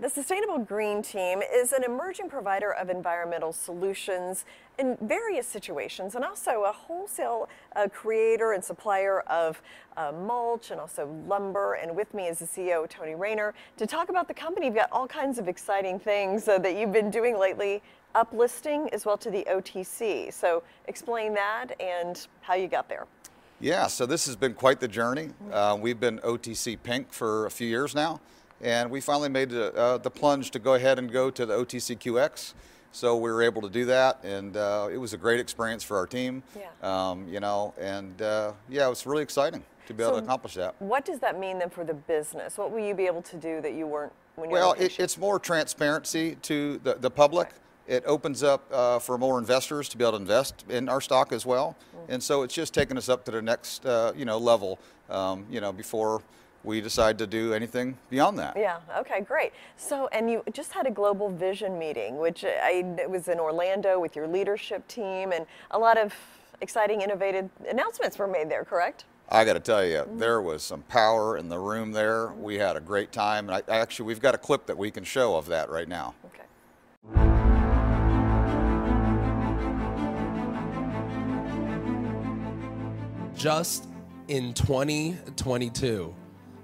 The Sustainable Green Team is an emerging provider of environmental solutions in various situations and also a wholesale uh, creator and supplier of uh, mulch and also lumber. And with me is the CEO, Tony Raynor, to talk about the company. You've got all kinds of exciting things uh, that you've been doing lately, uplisting as well to the OTC. So explain that and how you got there. Yeah, so this has been quite the journey. Uh, we've been OTC Pink for a few years now and we finally made the, uh, the plunge to go ahead and go to the OTCQX. So we were able to do that, and uh, it was a great experience for our team. Yeah. Um, you know, and uh, yeah, it was really exciting to be able to accomplish that. What does that mean then for the business? What will you be able to do that you weren't when you were Well, it, it's more transparency to the, the public. Right. It opens up uh, for more investors to be able to invest in our stock as well, Mm. and so it's just taking us up to the next uh, you know level. Um, you know, before we decide to do anything beyond that. Yeah. Okay. Great. So, and you just had a global vision meeting, which I it was in Orlando with your leadership team, and a lot of exciting, innovative announcements were made there. Correct? I got to tell you, Mm-hmm. there was some power in the room there. We had a great time. And I, actually, we've got a clip that we can show of that right now. Okay. just in 2022,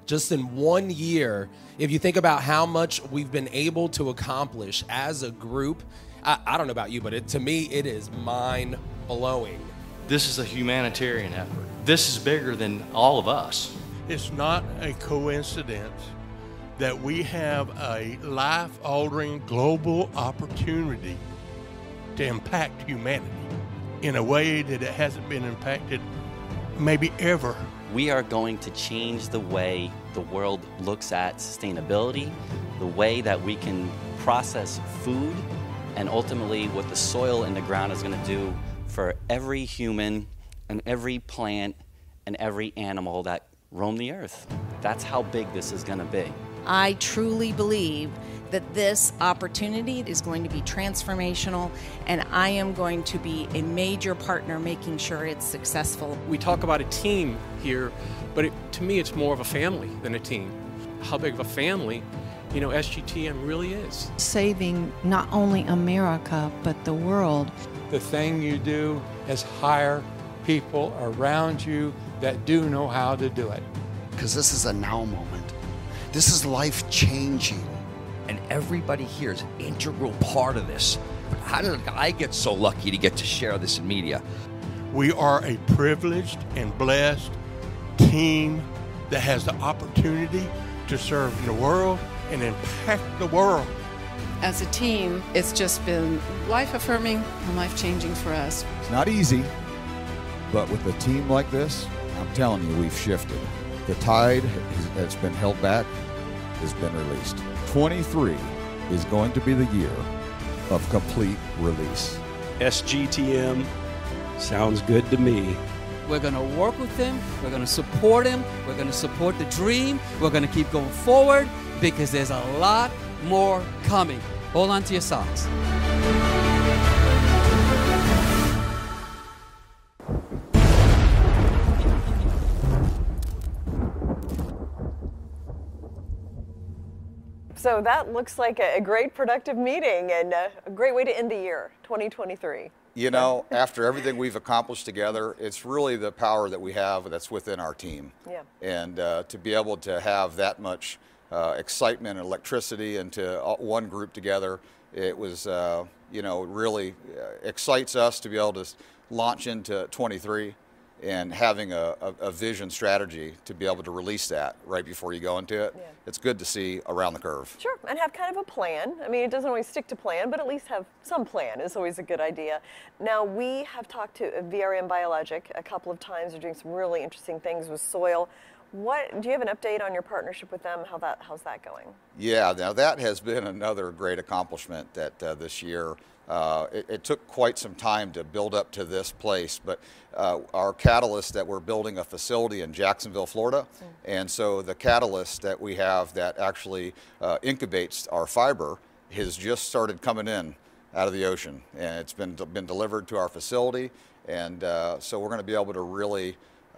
just in one year, if you think about how much we've been able to accomplish as a group, I, I don't know about you, but it, to me, it is mind blowing. This is a humanitarian effort. This is bigger than all of us. It's not a coincidence that we have a life altering global opportunity to impact humanity in a way that it hasn't been impacted maybe ever. We are going to change the way the world looks at sustainability, the way that we can process food, and ultimately what the soil in the ground is going to do for every human and every plant and every animal that roam the earth. That's how big this is going to be. I truly believe that this opportunity is going to be transformational, and I am going to be a major partner making sure it's successful. we talk about a team here, but it, to me, it's more of a family than a team. How big of a family, you know, SGTM really is. saving not only America but the world. The thing you do is hire people around you that do know how to do it. because this is a now moment. This is life changing. and everybody here is an integral part of this. But how did I get so lucky to get to share this in media? We are a privileged and blessed team that has the opportunity to serve the world and impact the world. As a team, it's just been life affirming and life changing for us. It's not easy, but with a team like this, I'm telling you, we've shifted. The tide that's been held back has been released. 23 is going to be the year of complete release. SGTM sounds good to me. We're going to work with him. We're going to support him. We're going to support the dream. We're going to keep going forward because there's a lot more coming. Hold on to your socks. So that looks like a, great productive meeting and uh, a great way to end the year, 2023. You know, after everything we've accomplished together, it's really the power that we have that's within our team. Yeah. And uh, to be able to have that much uh, excitement and electricity into all- one group together, it was, uh, you know, really uh, excites us to be able to launch into 23 and having a, a, a vision strategy to be able to release that right before you go into it. Yeah. It's good to see around the curve. Sure, and have kind of a plan. I mean, it doesn't always stick to plan, but at least have some plan is always a good idea. Now, we have talked to VRM BioLogik a couple of times. They're doing some really interesting things with soil. What do you have an update on your partnership with them? How that how's that going? Yeah, now that has been another great accomplishment that uh, this year. Uh, it, it took quite some time to build up to this place, but uh, our catalyst that we're building a facility in Jacksonville, Florida, and so the catalyst that we have that actually uh, incubates our fiber has just started coming in out of the ocean, and it's been been delivered to our facility, and uh, so we're going to be able to really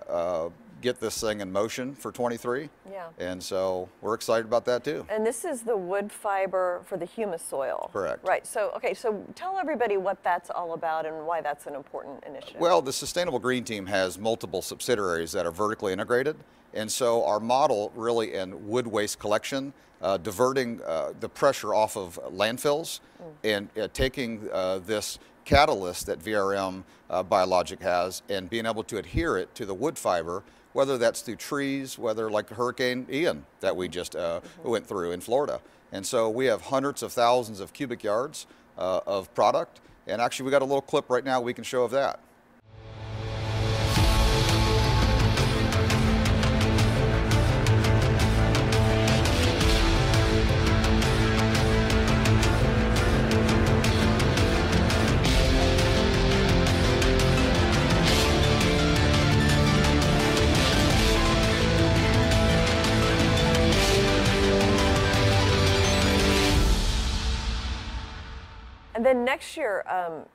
uh, get this thing in motion for 23. Yeah. And so we're excited about that too. And this is the wood fiber for the humus soil. Correct. Right. So, okay, so tell everybody what that's all about and why that's an important initiative. Well, the Sustainable Green Team has multiple subsidiaries that are vertically integrated. And so our model really in wood waste collection, uh, diverting uh, the pressure off of landfills and uh, taking uh, this catalyst that VRM uh, BioLogik has and being able to adhere it to the wood fiber, whether that's through trees, whether like Hurricane Ian that we just uh, went through in Florida. And so we have hundreds of thousands of cubic yards uh, of product. And actually, we got a little clip right now we can show of that. Then next year, um,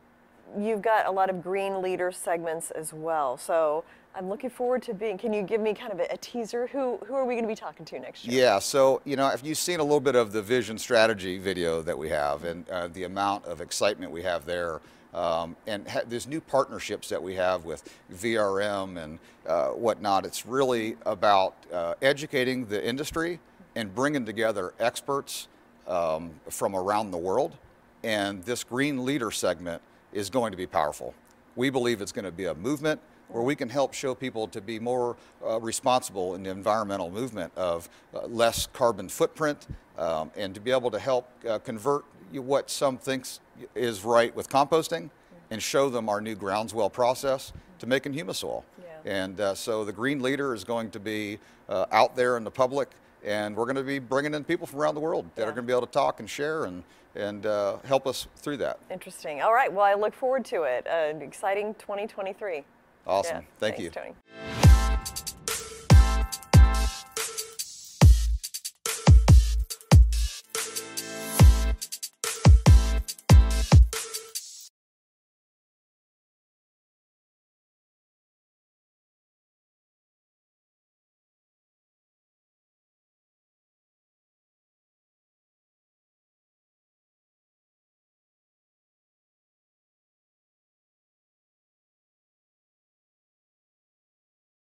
you've got a lot of green leader segments as well. So I'm looking forward to being. Can you give me kind of a, a teaser? Who who are we going to be talking to next year? Yeah, so you know, if you've seen a little bit of the vision strategy video that we have, and uh, the amount of excitement we have there, um, and ha- there's new partnerships that we have with VRM and uh, whatnot. It's really about uh, educating the industry and bringing together experts um, from around the world. And this green leader segment is going to be powerful. We believe it's going to be a movement where we can help show people to be more uh, responsible in the environmental movement of uh, less carbon footprint um, and to be able to help uh, convert what some thinks is right with composting and show them our new groundswell process to making humus soil. And uh, so the green leader is going to be uh, out there in the public and we're going to be bringing in people from around the world that are going to be able to talk and share and, and uh, help us through that. Interesting. All right. Well, I look forward to it. Uh, An exciting 2023. Awesome. Yeah, Thank thanks, you. Tony.